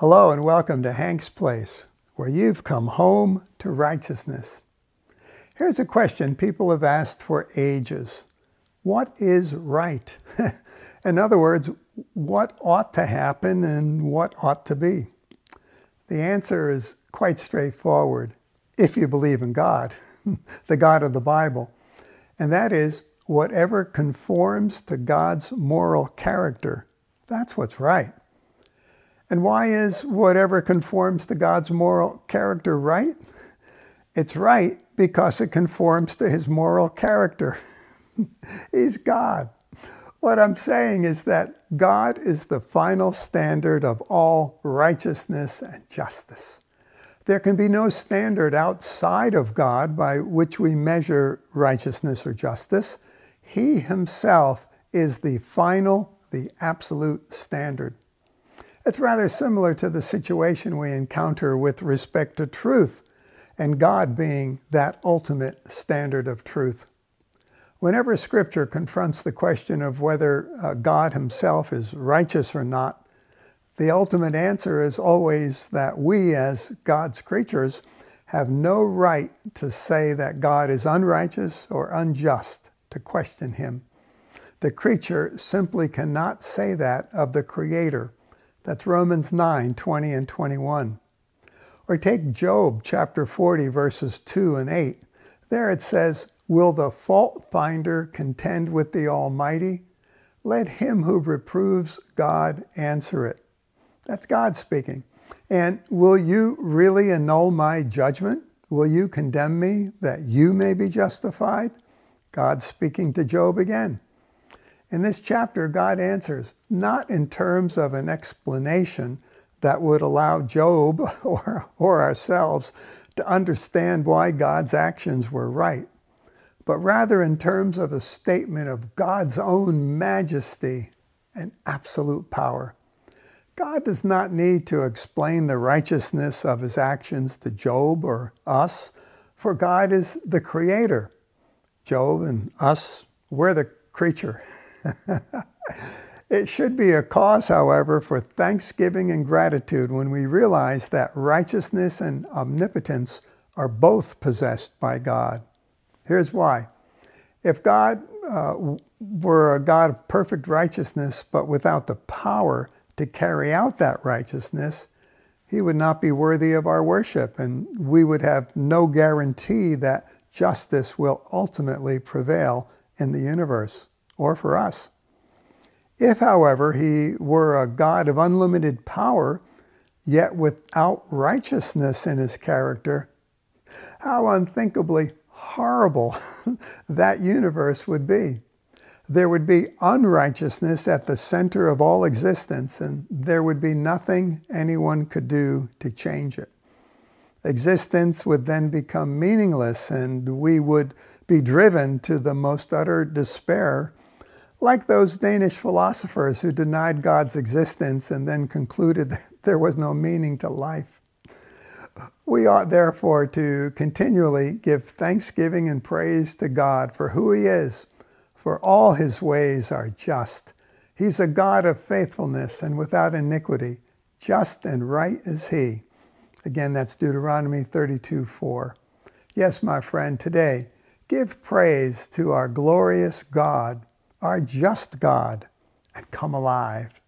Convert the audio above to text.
Hello and welcome to Hank's Place, where you've come home to righteousness. Here's a question people have asked for ages What is right? In other words, what ought to happen and what ought to be? The answer is quite straightforward if you believe in God, the God of the Bible. And that is whatever conforms to God's moral character. That's what's right. And why is whatever conforms to God's moral character right? It's right because it conforms to his moral character. He's God. What I'm saying is that God is the final standard of all righteousness and justice. There can be no standard outside of God by which we measure righteousness or justice. He himself is the final, the absolute standard. It's rather similar to the situation we encounter with respect to truth and God being that ultimate standard of truth. Whenever Scripture confronts the question of whether uh, God Himself is righteous or not, the ultimate answer is always that we, as God's creatures, have no right to say that God is unrighteous or unjust, to question Him. The creature simply cannot say that of the Creator. That's Romans 9 20 and 21. Or take Job chapter 40, verses 2 and 8. There it says, Will the fault finder contend with the Almighty? Let him who reproves God answer it. That's God speaking. And will you really annul my judgment? Will you condemn me that you may be justified? God speaking to Job again. In this chapter, God answers, not in terms of an explanation, that would allow Job or, or ourselves to understand why God's actions were right, but rather in terms of a statement of God's own majesty and absolute power. God does not need to explain the righteousness of his actions to Job or us, for God is the creator. Job and us, we're the creature. It should be a cause, however, for thanksgiving and gratitude when we realize that righteousness and omnipotence are both possessed by God. Here's why. If God uh, were a God of perfect righteousness, but without the power to carry out that righteousness, he would not be worthy of our worship, and we would have no guarantee that justice will ultimately prevail in the universe or for us. If, however, he were a God of unlimited power, yet without righteousness in his character, how unthinkably horrible that universe would be. There would be unrighteousness at the center of all existence, and there would be nothing anyone could do to change it. Existence would then become meaningless, and we would be driven to the most utter despair like those Danish philosophers who denied God's existence and then concluded that there was no meaning to life. We ought therefore to continually give thanksgiving and praise to God for who He is, for all His ways are just. He's a God of faithfulness and without iniquity. Just and right is He. Again, that's Deuteronomy 32 4. Yes, my friend, today, give praise to our glorious God our just God and come alive.